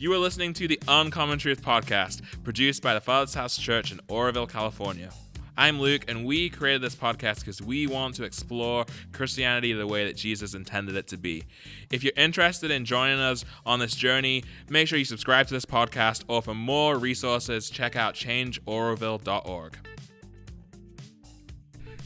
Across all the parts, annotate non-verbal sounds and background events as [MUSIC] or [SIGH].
You are listening to the Uncommon Truth podcast, produced by the Father's House Church in Oroville, California. I'm Luke, and we created this podcast because we want to explore Christianity the way that Jesus intended it to be. If you're interested in joining us on this journey, make sure you subscribe to this podcast, or for more resources, check out changeoroville.org.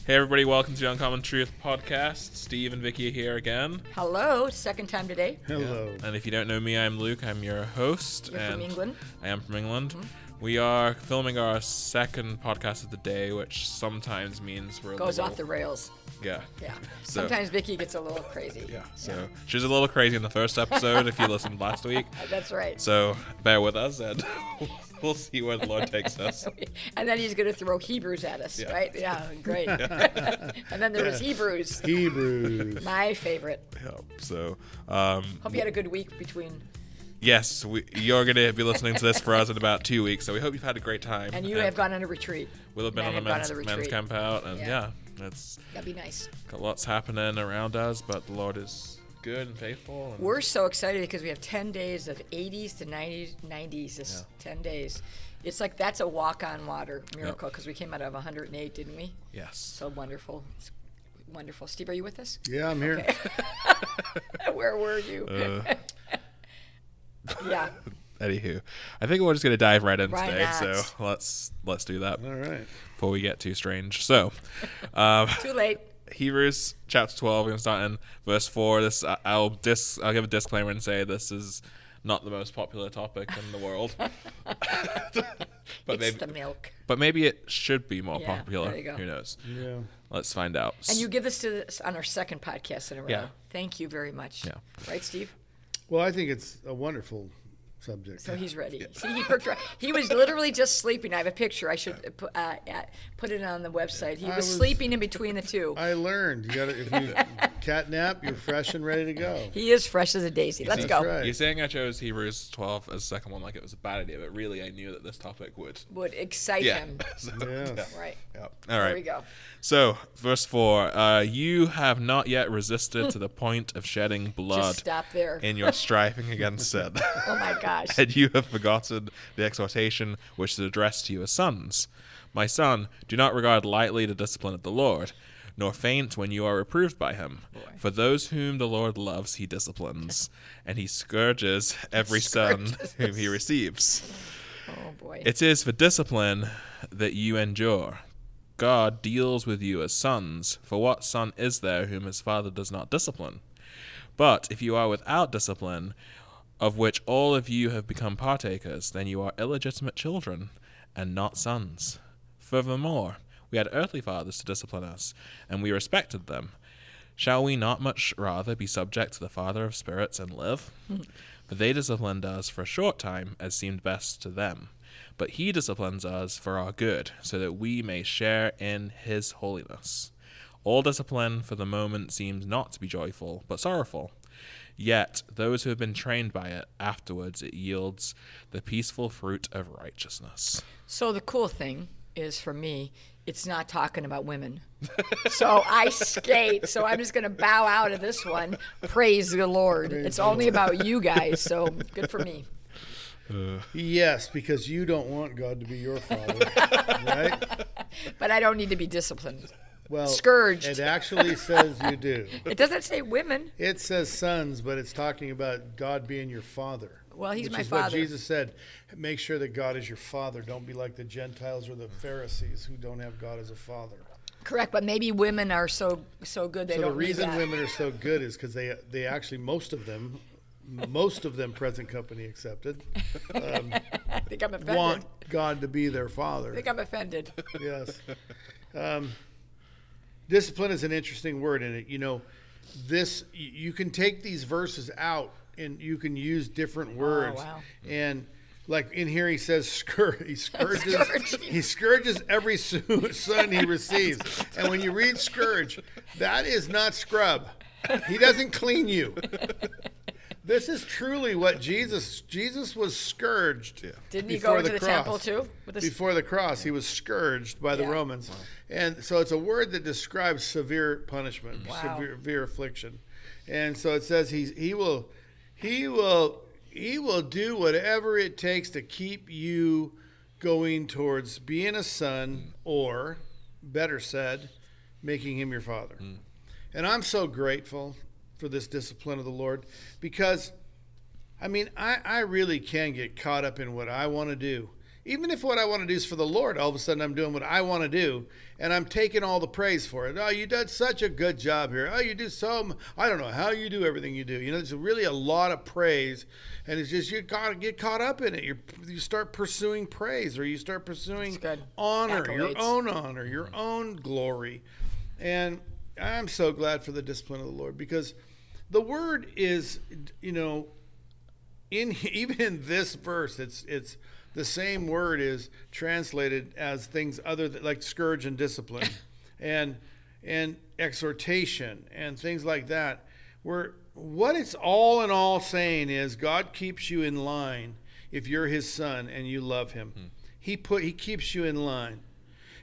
Hey, everybody, welcome to the Uncommon Truth podcast. Steve and Vicki are here again. Hello, second time today. Hello. And if you don't know me, I'm Luke. I'm your host. You're and from England. I am from England. Mm-hmm. We are filming our second podcast of the day, which sometimes means we're a Goes little, off the rails. yeah. Yeah. So- Sometimes Vicki gets a little crazy. Yeah. So she was a little crazy in the first episode. if you listened last week, [LAUGHS] That's right. so bear with us, and [LAUGHS] we'll see where the Lord takes us. [LAUGHS] And then he's going to throw Hebrews at us, Yeah. right? Yeah, great. [LAUGHS] [LAUGHS] and then there was Hebrews, Hebrews. my favorite. Yeah. So, um, Hope you had a good week between, yes, we, you're going to be listening to this for us in about two weeks. So we hope you've had a great time. and you have gone on a retreat. We'll have been on a have gone men's, on a men's camp out, and Yeah. yeah, it's That'd be nice. got lots happening around us, but the Lord is good and faithful. And We're so excited because we have 10 days of 80s to 90s, 90s this 10 days. It's like that's a walk on water miracle because we came out of 108, didn't we? yes. So wonderful. It's wonderful. Steve, are you with us? Yeah, I'm here. [LAUGHS] Where were you? Uh, [LAUGHS] yeah. Anywho, I think we're just gonna dive right in Why today. not? So let's let's do that All right. before we get too strange. So, [LAUGHS] um, Too late. Hebrews chapter twelve. We're gonna start in verse four. This I- I'll dis I'll give a disclaimer and say this is not the most popular topic in the world. [LAUGHS] [LAUGHS] but it's maybe the milk. but maybe it should be more Yeah, popular. there you go. Who knows? Yeah. Let's find out. And you give this to us on our second podcast in a row. Yeah. Thank you very much. Yeah. Right, Steve? Well, I think it's a wonderful subject. So he's ready. See, he perked right. He was literally just sleeping. I have a picture. I should put, uh, uh, put it on the website. He was, was- sleeping in between the two. I learned. You got to if you [LAUGHS] cat nap, you're fresh and ready to go. he is fresh as a daisy. Let's That's go. right. You're saying I chose Hebrews 12 as the second one like it was a bad idea, but really I knew that this topic would. Would excite Yeah. him. [LAUGHS] So, Yes. Right. yeah. All There we go. So, verse 4 uh, You have not yet resisted to the point of shedding [LAUGHS] blood Just stop there. in your striving against sin. oh my gosh. [LAUGHS] and you have forgotten the exhortation which is addressed to you as sons. My son, do not regard lightly the discipline of the Lord, nor faint when you are reproved by him. For those whom the Lord loves, he disciplines, [LAUGHS] and he scourges every son whom he receives. Oh boy. It is for discipline that you endure. God deals with you as sons, for what son is there whom his father does not discipline? But if you are without discipline, of which all of you have become partakers, then you are illegitimate children, and not sons. Furthermore, we had earthly fathers to discipline us, and we respected them. Shall we not much rather be subject to the Father of spirits and live? [LAUGHS] For they disciplined us for a short time, as seemed best to them. But he disciplines us for our good, so that we may share in his holiness. All discipline for the moment seems not to be joyful, but sorrowful. Yet those who have been trained by it, afterwards it yields the peaceful fruit of righteousness. So the cool thing is for me, it's not talking about women. [LAUGHS] so I skate. So I'm just going to bow out of this one. Praise the Lord. it's only about you guys. So [LAUGHS] good for me. Yes, because you don't want God to be your father, [LAUGHS] right? But I don't need to be disciplined. Well, Scourged. It actually says you do. [LAUGHS] It doesn't say women. It says sons, but it's talking about God being your father. Well, he's which my is what father. Jesus said. Make sure that God is your father. Don't be like the Gentiles or the Pharisees who don't have God as a father. Correct, but maybe women are so so good they so the don't need reason women are so good is because they they actually most of them, most of them present company accepted, um, I think I'm offended. want God to be their father. I think I'm offended. yes. [LAUGHS] Um, discipline is an interesting word in it. You know, this you can take these verses out and you can use different oh, words. wow. And like in here, he says, "Scourge." [LAUGHS] He [LAUGHS] scourges. He scourges every son he [LAUGHS] receives. And when you read scourge, that is not scrub. He doesn't clean you. This is truly what Jesus Jesus was scourged. Didn't he before go into the, cross. temple too? With this, Before the cross, he was scourged by the Yeah. Romans, and so it's a word that describes severe punishment, Wow. severe, severe affliction, and so it says he he will he will he will do whatever it takes to keep you going towards being a son or better said making him your father hmm. and i'm so grateful for this discipline of the lord. Because i mean i, I really can get caught up in what i want to do. Even if what i want to do is for the lord all of a sudden i'm doing what i want to do and i'm taking all the praise for it. Oh you did such a good job here. Oh you do so I don't know how you do everything you do. You know there's really a lot of praise and it's just you gotta get caught up in it. You you start pursuing praise or you start pursuing honor your own honor your own glory. And i'm so glad for the discipline of the lord because the word is you know in [LAUGHS] even in this verse it's it's the same word is translated as things other than like scourge and discipline [LAUGHS] and and exhortation and things like that where what it's all in all saying is god keeps you in line if you're his son and you love him. Hmm. He put he keeps you in line.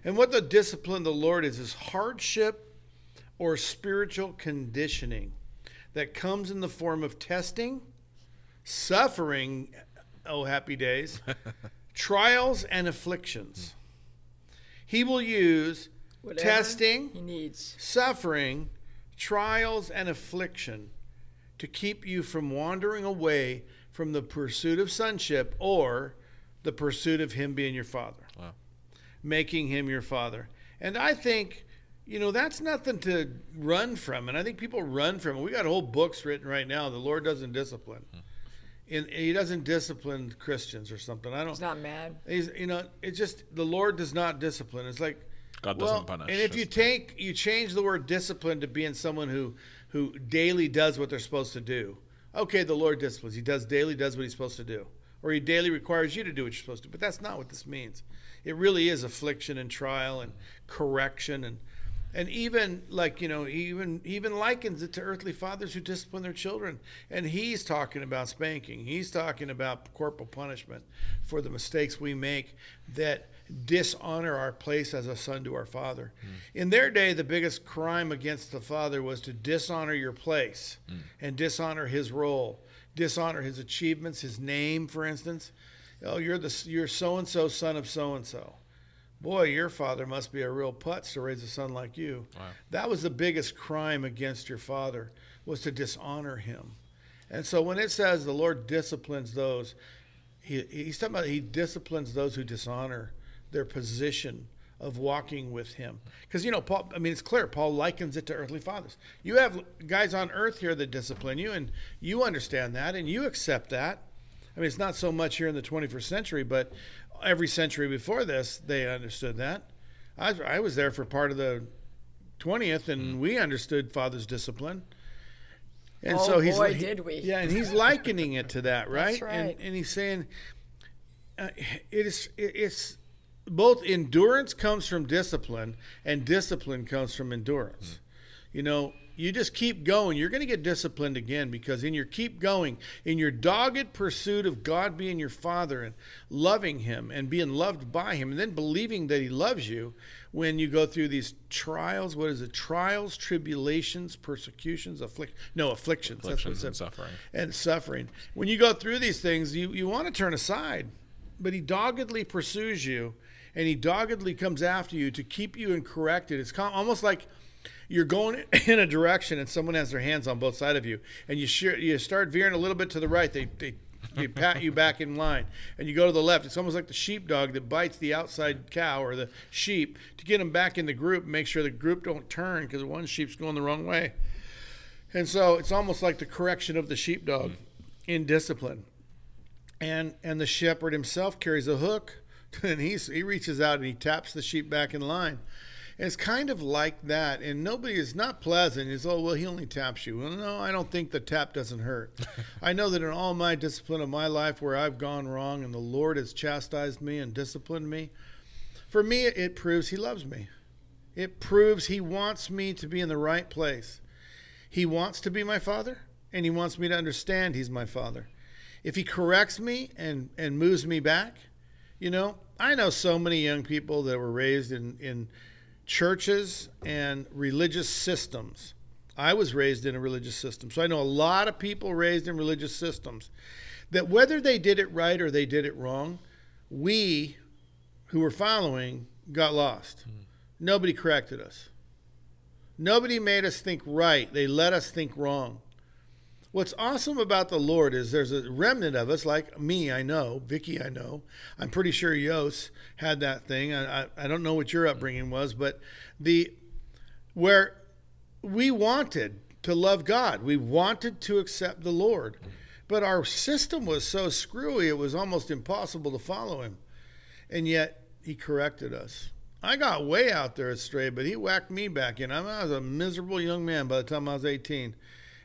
And what the discipline of the lord is is hardship or spiritual conditioning that comes in the form of testing suffering, oh happy days, [LAUGHS] trials and afflictions. He will use Whatever testing, He needs. suffering, trials, and affliction to keep you from wandering away from the pursuit of sonship or the pursuit of Him being your Father, Wow. making Him your Father. And I think, you know, that's nothing to run from. And I think people run from it. We got whole books written right now. The Lord doesn't discipline. Hmm. And he doesn't discipline Christians or something. I don't. He's not mad. He's, you know, it's just the Lord does not discipline. It's like God well, doesn't punish. And if you take you change the word discipline to being someone who who daily does what they're supposed to do. Okay, the Lord disciplines. He does daily does what he's supposed to do. Or he daily requires you to do what you're supposed to. But that's not what this means. It really is affliction and trial and correction and and even like you know he even even likens it to earthly fathers who discipline their children. And he's talking about spanking. He's talking about corporal punishment for the mistakes we make that dishonor our place as a son to our father. Hmm. In their day the biggest crime against the father was to dishonor your place hmm. and dishonor his role dishonor his achievements his name for instance. Oh you're the you're so and so son of so and so boy, your father must be a real putz to raise a son like you. Wow. That was the biggest crime against your father was to dishonor him. And so when it says the Lord disciplines those, he, he's talking about he disciplines those who dishonor their position of walking with him. Because, you know, Paul, I mean, it's clear, Paul likens it to earthly fathers. You have guys on earth here that discipline you, and you understand that, and you accept that. I mean, it's not so much here in the 21st century, but every century before this, they understood that. I, I was there for part of the 20th, and we understood Father's discipline. And Oh, so he's boy, he- did we. Yeah, and he's likening it to that, right? [LAUGHS] That's right. And, and he's saying uh, it is it- it's both endurance comes from discipline and discipline comes from endurance. You know, you just keep going. You're going to get disciplined again because in your keep going, in your dogged pursuit of God being your father and loving him and being loved by him and then believing that he loves you when you go through these trials, what is it? Trials, tribulations, persecutions, afflict no, afflictions. That's what it afflictions and suffering. and suffering. When you go through these things, you, you want to turn aside, but he doggedly pursues you and he doggedly comes after you to keep you and correct it. It's almost like you're going [LAUGHS] in a direction and someone has their hands on both sides of you and you you start veering a little bit to the right. They, they, they pat you back in line and you go to the left. It's almost like the sheepdog that bites the outside cow or the sheep to get them back in the group and make sure the group don't turn because one sheep's going the wrong way. And so it's almost like the correction of the sheepdog in discipline. And and the shepherd himself carries a hook [LAUGHS] and he's he reaches out and he taps the sheep back in line. It's kind of like that. And nobody is not pleasant. It's oh well he only taps you. Well no, I don't think the tap doesn't hurt. [LAUGHS] I know that in all my discipline of my life where I've gone wrong and the Lord has chastised me and disciplined me, for me it proves he loves me. It proves he wants me to be in the right place. He wants to be my father, and he wants me to understand he's my father. If he corrects me and, and moves me back, you know, I know so many young people that were raised in, in churches and religious systems I was raised in a religious system. So I know a lot of people raised in religious systems that whether they did it right or they did it wrong, we who were following got lost. Hmm. Nobody corrected us. Nobody made us think right. They let us think wrong. What's awesome about the Lord is there's a remnant of us, like me, I know, Vicki, I know. I'm pretty sure Yos had that thing. I, I, I don't know what your upbringing was, but the where we wanted to love God, we wanted to accept the Lord, but our system was so screwy it was almost impossible to follow Him, and yet He corrected us. I got way out there astray, but He whacked me back in. I was a miserable young man by the time I was 18.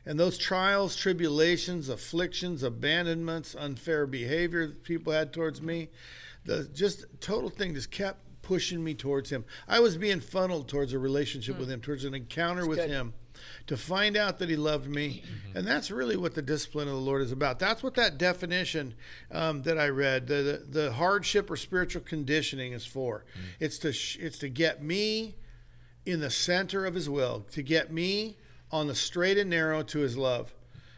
And those trials, tribulations, afflictions, abandonments, unfair behavior that people had towards me, the just total thing just kept pushing me towards him. I was being funneled towards a relationship with him, towards an encounter with good. him, to find out that he loved me. And that's really what the discipline of the Lord is about. That's what that definition um, that I read, the, the the hardship or spiritual conditioning is for. It's to sh- it's to get me in the center of his will, to get me on the straight and narrow to his love,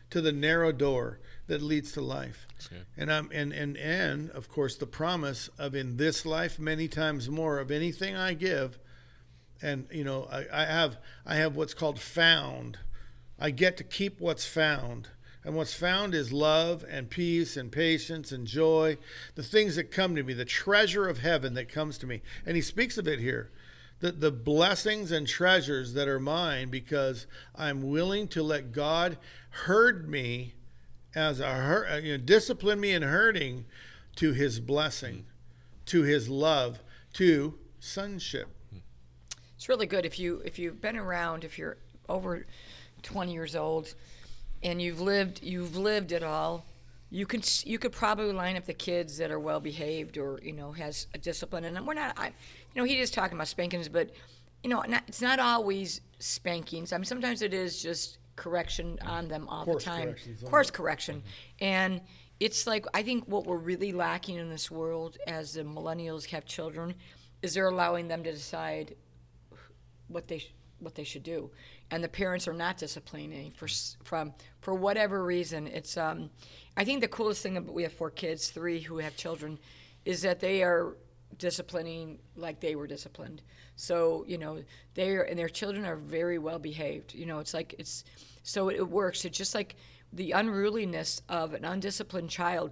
to the narrow door that leads to life. And I'm and, and and of course the promise of in this life many times more of anything I give. And you know, I, I have I have what's called found. I get to keep what's found. And what's found is love and peace and patience and joy, the things that come to me, the treasure of heaven that comes to me. And he speaks of it here the, the blessings and treasures that are mine because I'm willing to let God herd me as a hurt, uh, you know, discipline me in hurting to his blessing, to his love, to sonship. It's really good if you if you've been around, if you're over 20 years old, and you've lived you've lived it all. You s- you could probably line up the kids that are well behaved or you know has a discipline. And we're not, I, you know, he is talking about spankings, but you know, not, it's not always spankings. I mean, sometimes it is just correction on them all Course the time. Course correction, and it's like I think what we're really lacking in this world as the millennials have children is they're allowing them to decide what they sh- what they should do, and the parents are not disciplining for from for whatever reason. It's um, I think the coolest thing about we have four kids, three who have children, is that they are disciplining like they were disciplined. So you know they are and their children are very well behaved. You know it's like it's so it, it works. It's just like the unruliness of an undisciplined child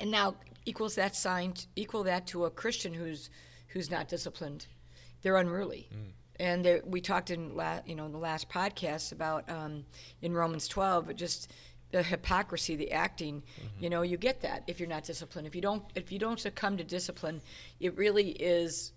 and now equals that sign equal that to a Christian who's who's not disciplined. They're unruly. And there, we talked in la, you know in the last podcast about um, in Romans 12 just the hypocrisy, the acting. You know, you get that if you're not disciplined. If you don't if you don't succumb to discipline, it really is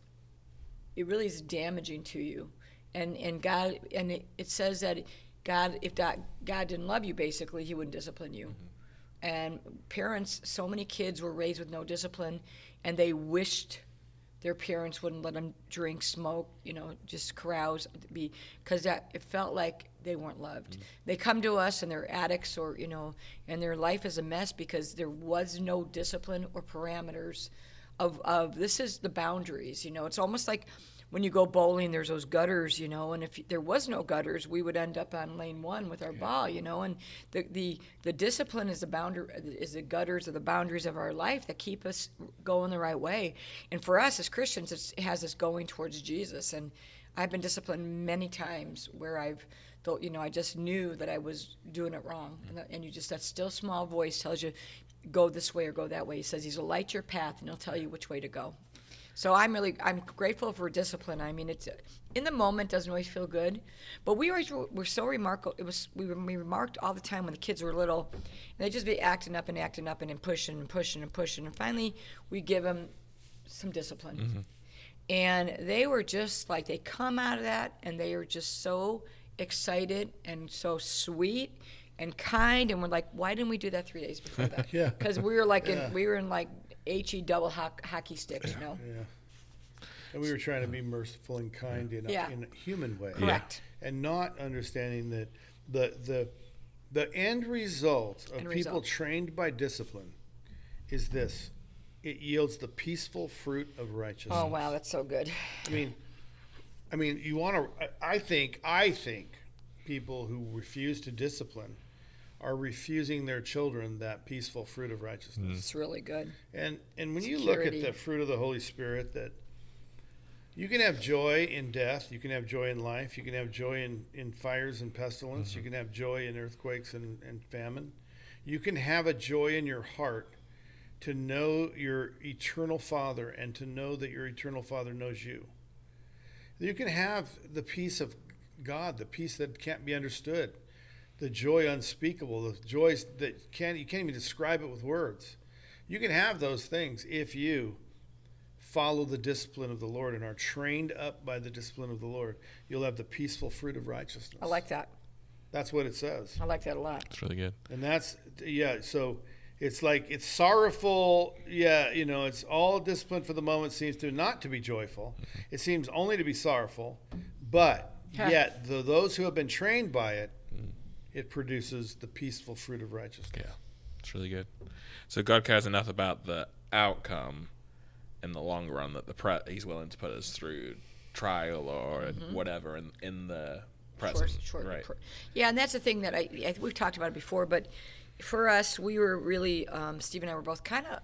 it really is damaging to you. And and God and it, it says that God if that God didn't love you basically, he wouldn't discipline you mm-hmm. and parents so many kids were raised with no discipline and they wished their parents wouldn't let them drink smoke you know just carouse be because that it felt like they weren't loved. Mm. They come to us and they're addicts or you know and their life is a mess because there was no discipline or parameters of, of this is the boundaries you know? It's almost like when you go bowling there's those gutters you know? And if there was no gutters we would end up on lane one with our ball you know? And the the, the discipline is the boundary is the gutters or the boundaries of our life that keep us going the right way. And for us as christians it's, it has us going towards jesus. And i've been disciplined many times where i've you know i just knew that i was doing it wrong. Mm-hmm. And, that- and you just that still small voice tells you go this way or go that way. He says he's a light your path and he'll tell you which way to go. So I'm really I'm grateful for discipline. I mean, it's in the moment doesn't always feel good, but we always were, were so remarkable. It was we, were, we remarked all the time when the kids were little, and they'd just be acting up and acting up and, and pushing and pushing and pushing, and finally we give them some discipline, mm-hmm. and they were just like they come out of that and they are just so excited and so sweet and kind, and we're like, why didn't we do that three days before that? [LAUGHS] Yeah. because we were like Yeah. in, we were in like he double hock, hockey sticks, you know. Yeah. And we were trying to be merciful and kind in a, Yeah. in a human way. Correct. And not understanding that the the the end result of End people result. trained by discipline is this. It yields the peaceful fruit of oh, righteousness. Oh wow, that's so good. I mean, I mean, you want to. I I think. I think. people who refuse to discipline are refusing their children that peaceful fruit of righteousness. Mm. It's really good. And and when you look at the fruit of the Holy Spirit, that you can have joy in death, you can have joy in life, you can have joy in, in fires and pestilence, you mm-hmm. can have joy in earthquakes and, and famine. You can have a joy in your heart to know your eternal Father and to know that your eternal Father knows you. You can have the peace of God, the peace that can't be understood, the joy unspeakable, the joys that can't you can't even describe it with words. You can have those things if you follow the discipline of the Lord and are trained up by the discipline of the Lord. You'll have the peaceful fruit of righteousness. I like that. That's what it says. I like that a lot. It's really good. And that's yeah, so it's like it's sorrowful, yeah, you know, it's all discipline for the moment seems to not to be joyful. It seems only to be sorrowful, but Huh. yet the, those who have been trained by it, it produces the peaceful fruit of righteousness. Yeah, it's really good. So God cares enough about the outcome in the long run that the pre- He's willing to put us through trial or mm-hmm. whatever in in the present. Short, short, right. short. Yeah, and that's the thing that I, I we've talked about it before, but for us, we were really um, Steve and I were both kind of,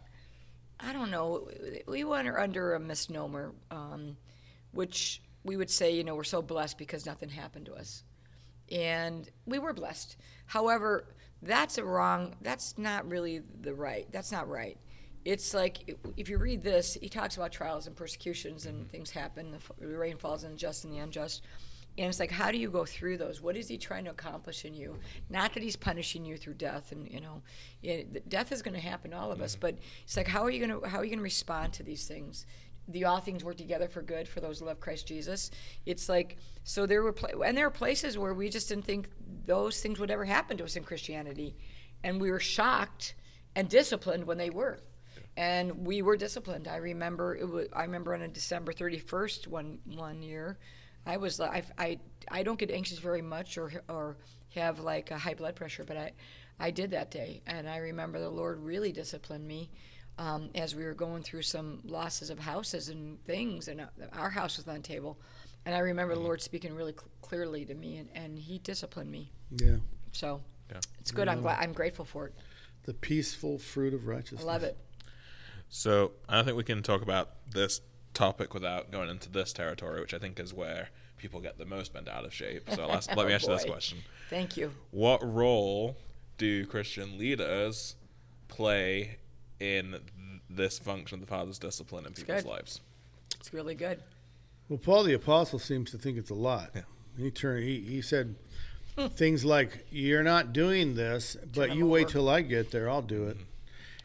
I don't know, we went under a misnomer, um, which we would say, you know, we're so blessed because nothing happened to us, and we were blessed. However, that's a wrong. That's not really the right. That's not right. It's like if you read this, he talks about trials and persecutions and things happen. The the rain falls on the just and the unjust. And it's like, how do you go through those? What is he trying to accomplish in you? Not that he's punishing you through death, and you know, it, death is going to happen to all of us. Mm-hmm. But it's like, how are you going to how are you going to respond to these things? The all things work together for good for those who love Christ Jesus. It's like so there were pla- and there are places where we just didn't think those things would ever happen to us in Christianity, and we were shocked and disciplined when they were and we were disciplined. I remember it was. I remember on a December thirty first one one year, I was I, I I don't get anxious very much or or have like a high blood pressure, but I I did that day, and I remember the Lord really disciplined me. Um, as we were going through some losses of houses and things, and uh, our house was on the table, and I remember the Lord speaking really cl- clearly to me, and, and He disciplined me. Yeah. So Yeah. it's good. I'm glad. I'm grateful for it. The peaceful fruit of righteousness. I love it. So I don't think we can talk about this topic without going into this territory, which I think is where people get the most bent out of shape. So let's, let me Oh, [LAUGHS] ask you this question: Thank you. What role do Christian leaders play in this function of the Father's discipline in people's good. lives? It's really good. Well, Paul the apostle seems to think it's a lot. Yeah. He turned. He, he said things like, "You're not doing this, but Turn you him wait till I get there. I'll do it." Mm-hmm.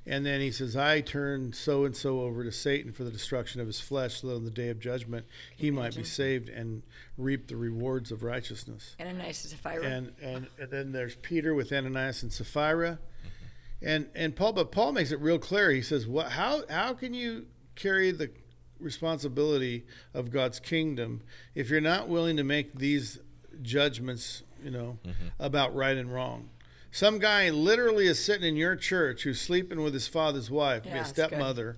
And then he says, "I turned so and so over to Satan for the destruction of his flesh, so that on the day of judgment he might be saved and reap the rewards of righteousness." Ananias and Sapphira. And and, and then there's Peter with Ananias and Sapphira, Mm-hmm. and and Paul. But Paul makes it real clear. He says, "What? How how can you carry the responsibility of God's kingdom if you're not willing to make these judgments? You know, about right and wrong." Some guy literally is sitting in your church who's sleeping with his father's wife, be Yeah, a stepmother,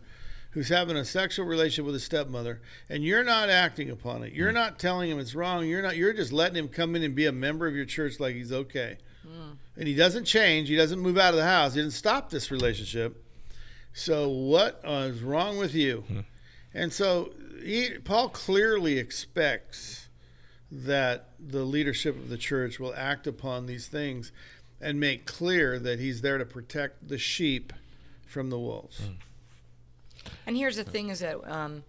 who's having a sexual relationship with his stepmother, and you're not acting upon it. You're not telling him it's wrong. You're not. You're just letting him come in and be a member of your church like he's okay. And he doesn't change. He doesn't move out of the house. He doesn't stop this relationship. So what uh, is wrong with you? And so he, Paul clearly expects that the leadership of the church will act upon these things and make clear that he's there to protect the sheep from the wolves. And here's the thing: is that um,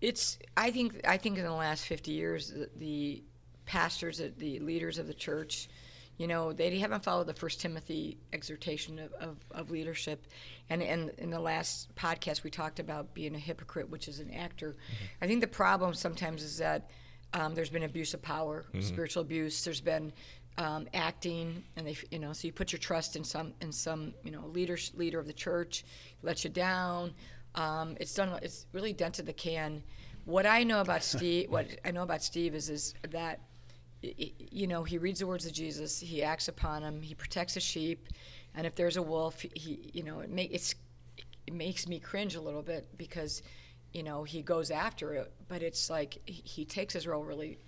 it's. I think. I think in the last 50 years, the, the pastors, the- the leaders of the church, you know, they haven't followed the First Timothy exhortation of, of, of leadership. And, and in the last podcast, we talked about being a hypocrite, which is an actor. I think the problem sometimes is that um, there's been abuse of power, spiritual abuse. There's been um, acting, and they, you know, so you put your trust in some, in some, you know, leader, leader of the church, let you down. Um, it's done. It's really dented the can. What I know about [LAUGHS] Steve, what I know about Steve is, is that, you know, he reads the words of Jesus. He acts upon them. He protects the sheep, and if there's a wolf, he, you know, it make it's, it makes me cringe a little bit because, you know, he goes after it. But it's like he, he takes his role really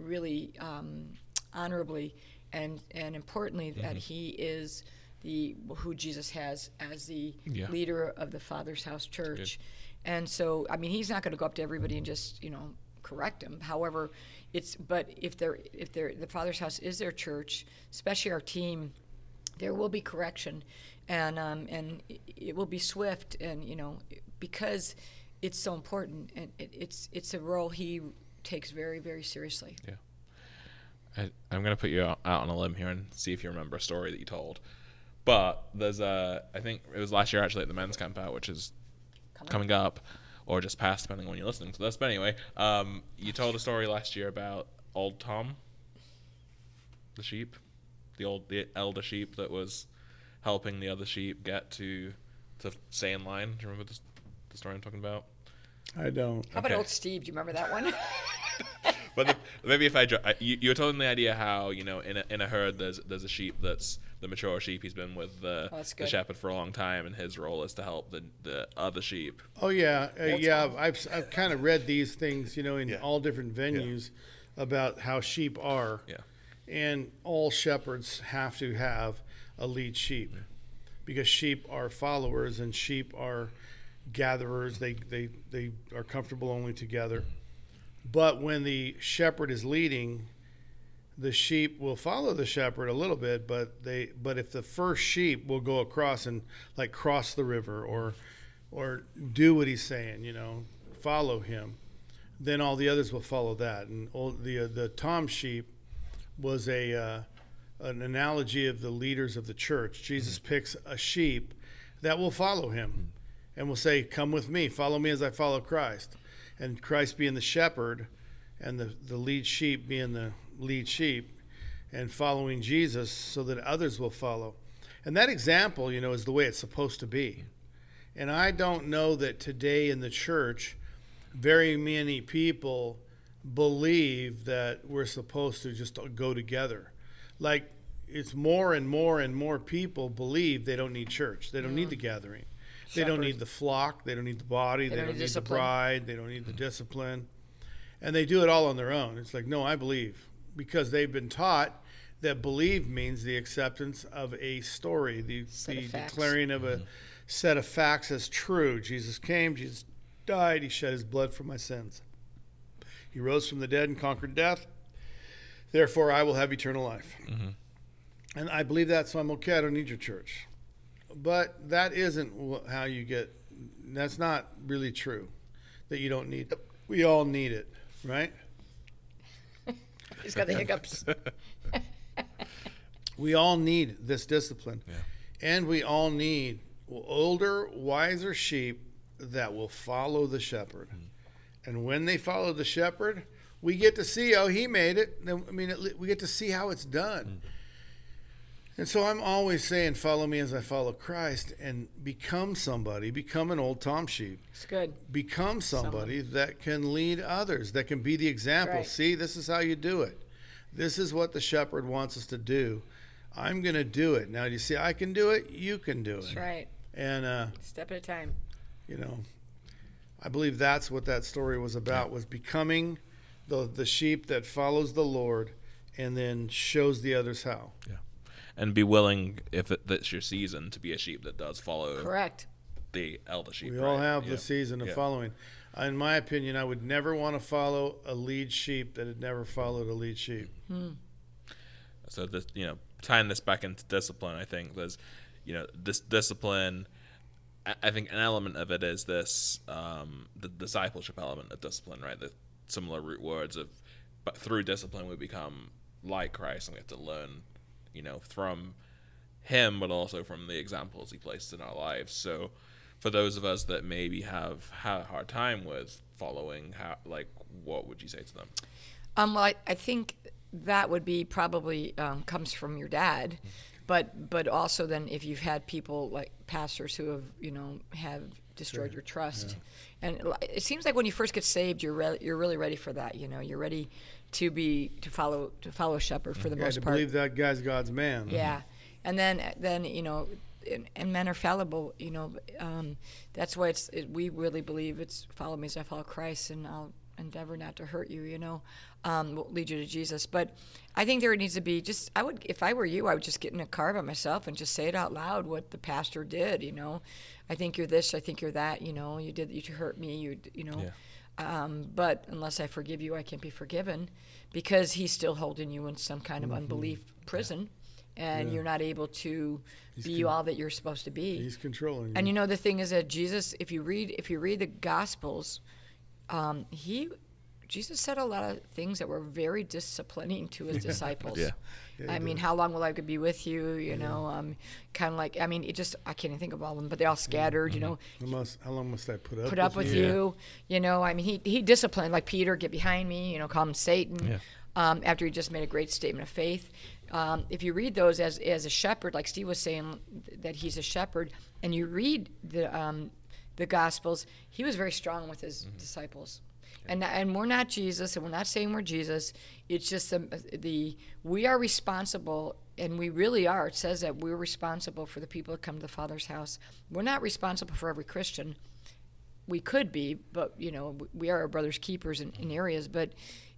really um, honorably and and importantly Mm-hmm. that he is the who Jesus has as the Yeah. leader of the Father's House Church. And so, I mean, he's not going to go up to everybody and just, you know, correct them. However, it's but if they're if they're the Father's House is their church, especially our team, there will be correction, and um, and it, it will be swift, and you know, because it's so important, and it, it's it's a role he takes very very seriously. Yeah. I, I'm gonna put you out, out on a limb here and see if you remember a story that you told. But there's a, I think it was last year actually at the men's camp out, which is coming up, or just past, depending on when you're listening to this. But anyway, um, you told a story last year about old Tom, the sheep, the old the elder sheep that was helping the other sheep get to to stay in line. Do you remember this, the story I'm talking about? I don't. How about old Steve? Do you remember that one? [LAUGHS] [LAUGHS] But the, maybe if I, dro- I you, you were telling the idea how you know in a, in a herd there's there's a sheep that's the mature sheep. He's been with the, Oh, the shepherd for a long time, and his role is to help the, the other sheep. Oh yeah, uh, yeah. I've I've kind of read these things, you know, in Yeah. all different venues about how sheep are. Yeah. And all shepherds have to have a lead sheep because sheep are followers and sheep are gatherers. They they they are comfortable only together. But when the shepherd is leading, the sheep will follow the shepherd a little bit, but they but if the first sheep will go across and like cross the river or or do what he's saying, you know, follow him, then all the others will follow that. And all, the uh, the tom sheep was a uh, an analogy of the leaders of the church. Jesus picks a sheep that will follow him and will say, "Come with me, follow me as I follow Christ." And Christ being the shepherd, and the the lead sheep being the lead sheep, and following Jesus, so that others will follow. And that example, you know, is the way it's supposed to be. And I don't know that today in the church, very many people believe that we're supposed to just go together. Like it's more and more and more people believe they don't need church. They don't need the gathering. They don't need the flock. They don't need the body. They, don't need discipline. the bride. They don't need the mm-hmm. discipline. And they do it all on their own. It's like, no, I believe. Because they've been taught that believe means the acceptance of a story, the, Set the of facts. declaring of a mm-hmm. set of facts as true. Jesus came, Jesus died, he shed his blood for my sins. He rose from the dead and conquered death. Therefore, I will have eternal life. Mm-hmm. And I believe that, so I'm okay. I don't need your church. But that isn't how you get, that's not really true that you don't need. We all need it, right? [LAUGHS] He's got the hiccups. [LAUGHS] We all need this discipline. Yeah. And we all need older, wiser sheep that will follow the shepherd. Mm-hmm. And when they follow the shepherd, we get to see how he made it. I mean, we get to see how it's done. Mm-hmm. And so I'm always saying, follow me as I follow Christ and become somebody, become an old Tom sheep, It's good. become somebody that can lead others, that can be the example. Right. See, this is how you do it. This is what the shepherd wants us to do. I'm going to do it. Now, you see, I can do it, you can do it. That's right. And, uh, Step at a time. you know, I believe that's what that story was about, was becoming the, the sheep that follows the Lord and then shows the others how. And be willing, if it, that's your season, to be a sheep that does follow Correct. the elder sheep. We right? all have Yeah. the season of Yeah. following. In my opinion, I would never want to follow a lead sheep that had never followed a lead sheep. So this, you know, tying this back into discipline, I think there's, you know, this discipline. I- I think an element of it is this um, the discipleship element of discipline, right? The similar root words of, but through discipline we become like Christ, and we have to learn, you know, from Him, but also from the examples He placed in our lives. So, for those of us that maybe have had a hard time with following, how like, what would you say to them? Um, well, I, I think that would be probably um, comes from your dad, but but also then if you've had people like pastors who have you know have destroyed your trust, and it- seems like when you first get saved, you're re- you're really ready for that. You know, you're ready to be to follow to follow a shepherd for the Yeah, most part. believe that guy's God's man. Yeah, and then then you know, and, and men are fallible. You know, um, that's why it's it, we really believe it's follow me as I follow Christ, and I'll endeavor not to hurt you. You know, um, will lead you to Jesus. But I think there needs to be just. I would, if I were you, I would just get in a car by myself and just say it out loud what the pastor did. You know, I think you're this. I think you're that. You know, you did. You hurt me. You. You know. Yeah. Um, but unless I forgive you, I can't be forgiven because he's still holding you in some kind of Mm-hmm. unbelief prison, and you're not able to be all that you're supposed to be. He's controlling you. And you know the thing is that Jesus, if you read if you read the Gospels, um, he Jesus said a lot of things that were very disciplining to his [LAUGHS] disciples. Yeah. Yeah, I he mean, did. how long will I be with you? You know, um, kind of like I mean, it just I can't even think of all of them, but they all scattered. You know, How, must, how long must I put up put up with you. You know, I mean, he he disciplined like Peter, get behind me. You know, call him Satan. Yeah. Um, after he just made a great statement of faith. Um, if you read those as as a shepherd, like Steve was saying, that he's a shepherd, and you read the um, the Gospels, he was very strong with his mm-hmm. disciples. And, and we're not Jesus, and we're not saying we're Jesus. It's just the, the we are responsible, and we really are. It says that we're responsible for the people that come to the Father's house. We're not responsible for every Christian we could be, but you know, we are our brother's keepers in, in areas. But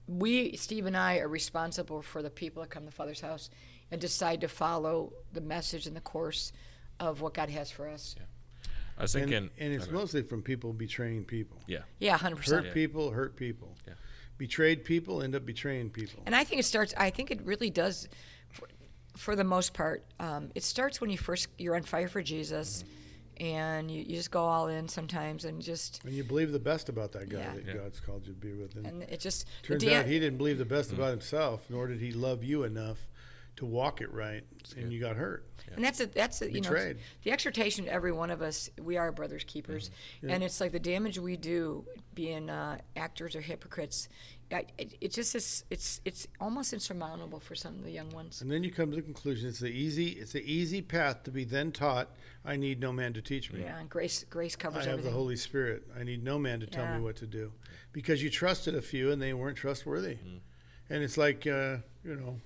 we, Steve and I, are responsible for the people that come to the Father's house and decide to follow the message and the course of what God has for us. I was thinking, and it's mostly from people betraying people. yeah, Yeah, hundred percent. Hurt percent. people, hurt people. Yeah. Betrayed people end up betraying people. And I think it starts. I think it really does, for, for the most part. Um, it starts when you first you're on fire for Jesus, and you, you just go all in sometimes, and just And you believe the best about that guy Yeah. that Yeah. God's called you to be with. And, and it just turns da- out he didn't believe the best about himself, nor did he love you enough to walk it right, and you got hurt. And that's a, that's a, you know the exhortation to every one of us. We are brothers keepers, and it's like the damage we do being uh, actors or hypocrites. I- It, it just is. It's it's almost insurmountable for some of the young ones. And then you come to the conclusion it's the easy it's the easy path to be then taught, I need no man to teach me. Yeah, and grace grace I have everything. the Holy Spirit. I need no man to tell me what to do. Because you trusted a few and they weren't trustworthy. And it's like, uh, you know,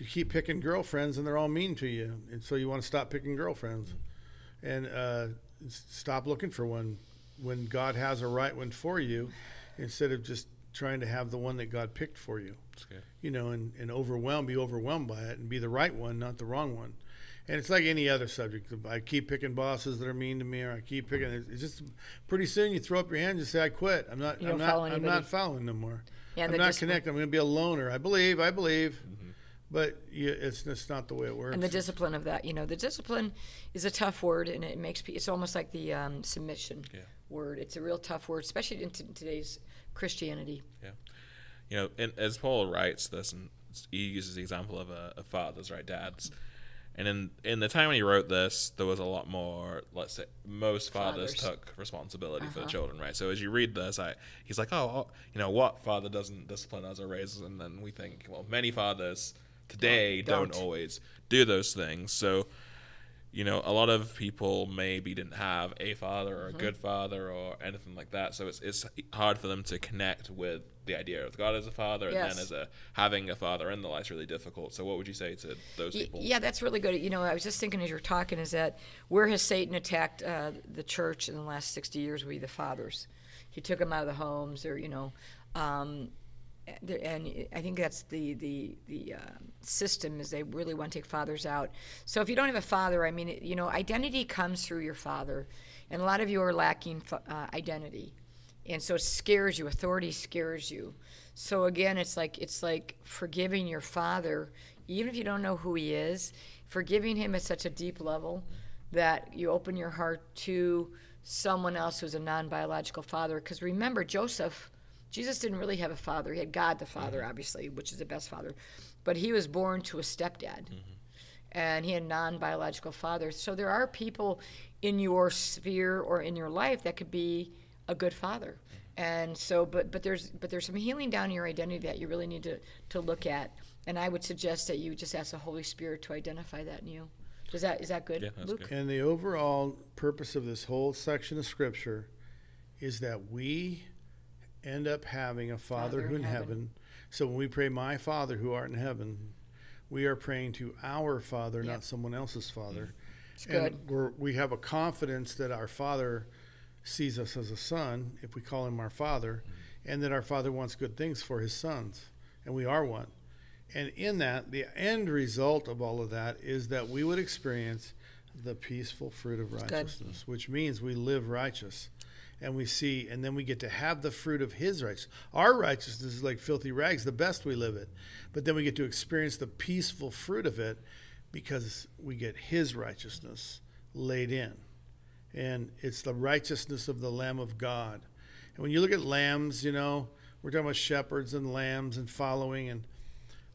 you keep picking girlfriends and they're all mean to you. And so you want to stop picking girlfriends. And uh, stop looking for one when God has a right one for you instead of just trying to have the one that God picked for you That's good. you know, and, and overwhelmed, be overwhelmed by it and be the right one, not the wrong one. And it's like any other subject. I keep picking bosses that are mean to me, or I keep picking. It's just pretty soon you throw up your hand and just say, "I quit. I'm not. You I'm don't I'm not following no more. Yeah, I'm not discipline- connected. I'm going to be a loner. I believe. I believe." But you, it's just not the way it works. and the discipline of that, you know, the discipline is a tough word, and it makes pe- it's almost like the um, submission Yeah. word. It's a real tough word, especially in t- today's Christianity. Yeah. You know, and as Paul writes this, and he uses the example of, uh, of fathers, right, dads. And in in the time when he wrote this, there was a lot more. Let's say most fathers, Fathers. Uh-huh. took responsibility for the children, right? So as you read this, I he's like, oh, oh, you know, what father doesn't discipline us or raises? And then we think, well, many fathers today Don't. don't always do those things. So you know, a lot of people maybe didn't have a father or a good father or anything like that. So it's it's hard for them to connect with the idea of God as a father, and then as a having a father in the life is really difficult. So what would you say to those people? Yeah, that's really good. You know, I was just thinking as you're talking, is that where has Satan attacked uh, the church in the last 60 years would be the fathers. He took them out of the homes, or, you know, um, and I think that's the, the, the uh, system is they really want to take fathers out. So if you don't have a father, I mean, you know, identity comes through your father. And a lot of you are lacking uh, identity and so it scares you authority scares you so again it's like it's like forgiving your father even if you don't know who he is forgiving him at such a deep level that you open your heart to someone else who's a non-biological father because remember joseph jesus didn't really have a father he had god the father mm-hmm. obviously which is the best father but he was born to a stepdad mm-hmm. and he had a non-biological father. So there are people in your sphere or in your life that could be a good father. Mm-hmm. And so, but but there's but there's some healing down in your identity that you really need to to look at. And I would suggest that you just ask the Holy Spirit to identify that in you. Does that is that good, Yeah, that's Luke? good. And the overall purpose of this whole section of scripture is that we end up having a Father, Father who in heaven. heaven. So when we pray, My Father who art in heaven, we are praying to our Father, Yep. not someone else's Father. Mm. It's and we have a confidence that our Father sees us as a son if we call him our father, mm. and that our father wants good things for his sons, and we are one. And in that, the end result of all of that is that we would experience the peaceful fruit of righteousness, which means we live righteous. And we see, and then we get to have the fruit of his righteousness. Our righteousness is like filthy rags, the best we live it. But then we get to experience the peaceful fruit of it because we get his righteousness laid in. And it's the righteousness of the Lamb of God. And when you look at lambs, you know, we're talking about shepherds and lambs and following and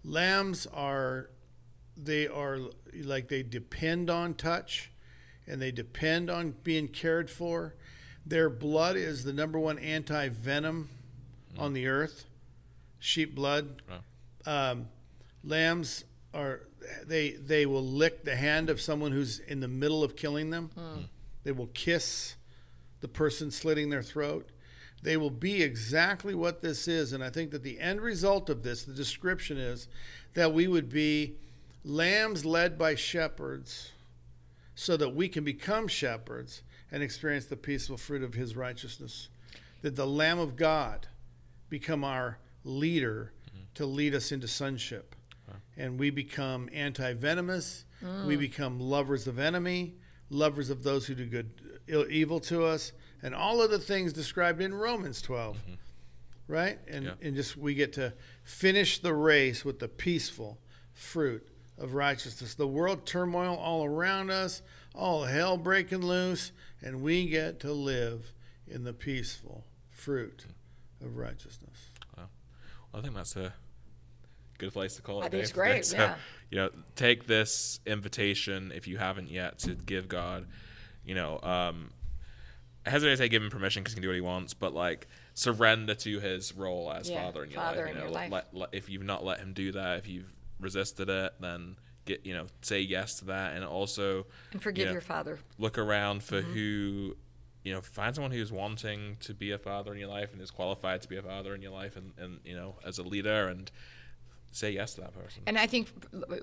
lambs are they are like they depend on touch and they depend on being cared for. Their blood is the number one anti venom hmm. on the earth. Sheep blood. Um, lambs are they they will lick the hand of someone who's in the middle of killing them. Hmm. Hmm. They will kiss the person slitting their throat. They will be exactly what this is. And I think that the end result of this, the description is that we would be lambs led by shepherds so that we can become shepherds and experience the peaceful fruit of his righteousness. That the Lamb of God become our leader mm-hmm. to lead us into sonship. And we become anti venomous. Mm. We become lovers of enemy, lovers of those who do good, ill, evil to us, and all of the things described in Romans 12. Mm-hmm. Right? And, Yeah. and just we get to finish the race with the peaceful fruit of righteousness. The world turmoil all around us, all hell breaking loose, and we get to live in the peaceful fruit of righteousness. Well, I think that's a good place to call it. I think it's great, [LAUGHS] So, yeah. You know, take this invitation if you haven't yet to give God, you know, um, I hesitate to say give him permission because he can do what he wants, but like surrender to his role as Yeah, father in your father life. in You know, your life. Let, let, if you've not let him do that, if you've resisted it, then get you know say yes to that, and also And forgive Yeah. your father. look around for Mm-hmm. who you know find someone who's wanting to be a father in your life and is qualified to be a father in your life and, and you know as a leader and say yes to that person And I think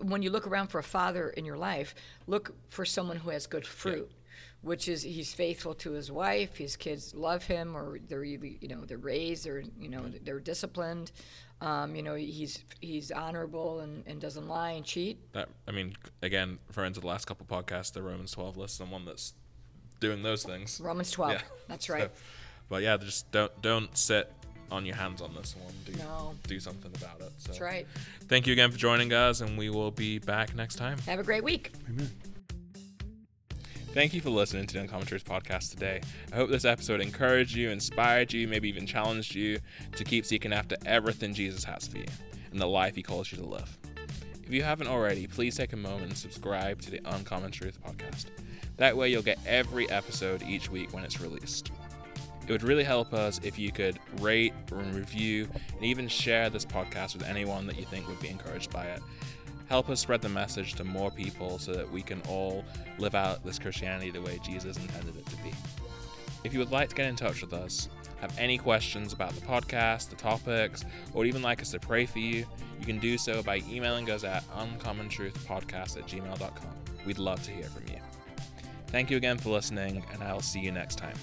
when you look around for a father in your life, look for someone who has good fruit, which is he's faithful to his wife, his kids love him, or they're you know they're raised, or you know they're disciplined. Um, you know he's he's honorable and, and doesn't lie and cheat. that i mean again referring to the last couple podcasts the romans 12 list someone that's doing those things Romans 12. Yeah. That's right. So- but yeah just don't don't sit on your hands on this one do No. do something about it so That's right. thank you again for joining us and we will be back next time Have a great week. Amen. Thank you for listening to the Uncommon Truth podcast today. I hope this episode encouraged you, inspired you, maybe even challenged you to keep seeking after everything Jesus has for you and the life he calls you to live. If you haven't already, please take a moment and subscribe to the Uncommon Truth podcast. That way, you'll get every episode each week when it's released. It would really help us if you could rate and review and even share this podcast with anyone that you think would be encouraged by it. Help us spread the message to more people so that we can all live out this Christianity the way Jesus intended it to be. If you would like to get in touch with us, have any questions about the podcast, the topics, or even like us to pray for you, you can do so by emailing us at uncommontruthpodcast at gmail.com. We'd love to hear from you. Thank you again for listening, and I'll see you next time.